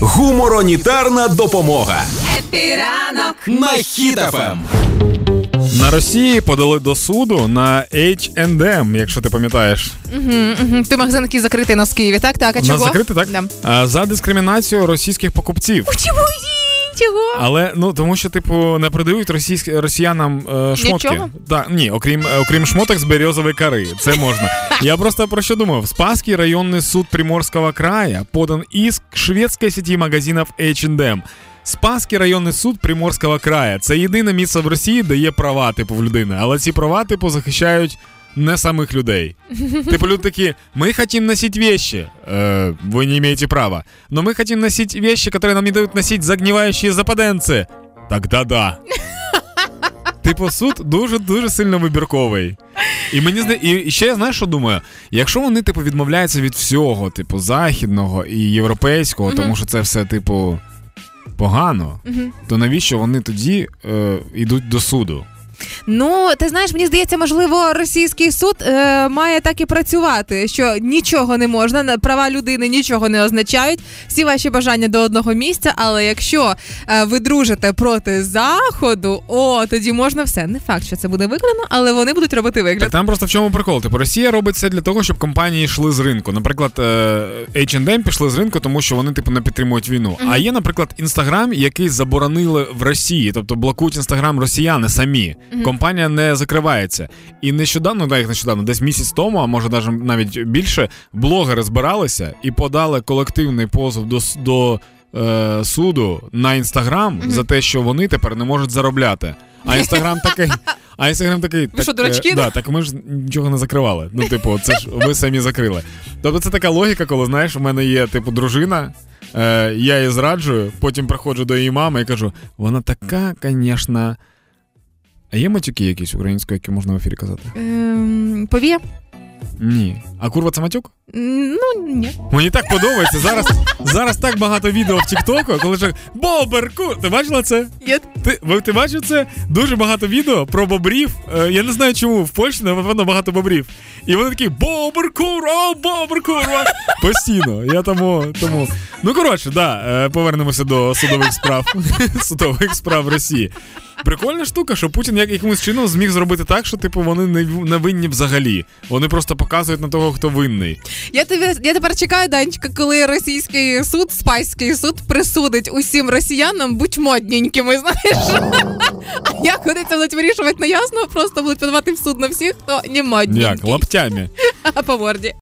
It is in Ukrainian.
Гуморонітарна допомога Happy ранок на Хіт FM. На Росії подали до суду на H&M, якщо ти пам'ятаєш. Угу, угу. Ти магазин, який закритий на нас в Києві, так? Так, а На закритий, закрити, так? Да. А, За дискримінацію російських покупців. Чому? Чого? Але ну тому, що типу не продають російськ... росіянам е, шмотки. Нічого? Да, ні, окрім е, окрім шмоток з березової кори. Це можна. Я просто про що думав? Спасский районный суд Приморского края подан иск к шведской сети магазинов H&M. Спасский районний суд Приморського края. Це єдине місце в Росії, де є права, типу, в людини. Але ці права, типу, захищають не самих людей. Типу, люди такі, ми хотим носить вещи. Э, вы не имеете права. Но мы хотим носить вещи, которые нам не дают носить загнивающие западенцы. Тогда да. Типу, суд дуже дуже сильно вибірковий. І мені зда... і ще я знаєш, що думаю? Якщо вони, типу, відмовляються від всього, типу, західного і європейського, тому що це все, типу, погано, то навіщо вони тоді е, йдуть до суду? Ну, ти знаєш, мені здається, можливо, російський суд е, має так і працювати, що нічого не можна, на- права людини нічого не означають, всі ваші бажання до одного місця. Але якщо е, ви дружите проти заходу, о, тоді можна все. Не факт, що це буде виконано, але вони будуть робити Так там просто в чому прикол? Типу, Росія робить це для того, щоб компанії йшли з ринку. Наприклад, е, H&M пішли з ринку, тому що вони типу не підтримують війну. А є, наприклад, інстаграм, який заборонили в Росії, тобто блокують інстаграм росіяни самі. Компанія не закривається. І нещодавно, да, як нещодавно, десь місяць тому, а може навіть навіть більше, блогери збиралися і подали колективний позов до, до е, суду на інстаграм за те, що вони тепер не можуть заробляти. А інстаграм такий. А інстаграм такий. Ви що, е, дурачки? Да, так ми ж нічого не закривали. Ну, типу, це ж ви самі закрили. Тобто це така логіка, коли знаєш, у мене є типу дружина, е, я її зраджую, потім приходжу до її мами і кажу: вона така, звісно. А є матюки якісь українською, які можна в ефірі казати? Ем, повія? Ні. А курва це матюк? Ну, ні. Мені так подобається. Зараз, зараз так багато відео в Тіктоку, коли ж Бобер, кур. Ти бачила це? Ні. Ти, ви, ти бачив це? Дуже багато відео про бобрів. Е, я не знаю чому в Польщі, напевно, багато бобрів. І вони такі бобер курва, бобер. Постійно. Я тому. тому. Ну, коротше, да, е, повернемося до судових справ. судових справ Росії. Прикольна штука, що Путін як- якимось чином зміг зробити так, що типу вони не, не винні взагалі. Вони просто показують на того, хто винний. Я тебе я тепер чекаю, Данечка, коли російський суд, спайський суд присудить усім росіянам будь модненькими, знаєш. А як вони це будуть вирішувати, не ясно, просто будуть подавати в суд на всіх, хто не модненький. Як? Лаптями. по морді.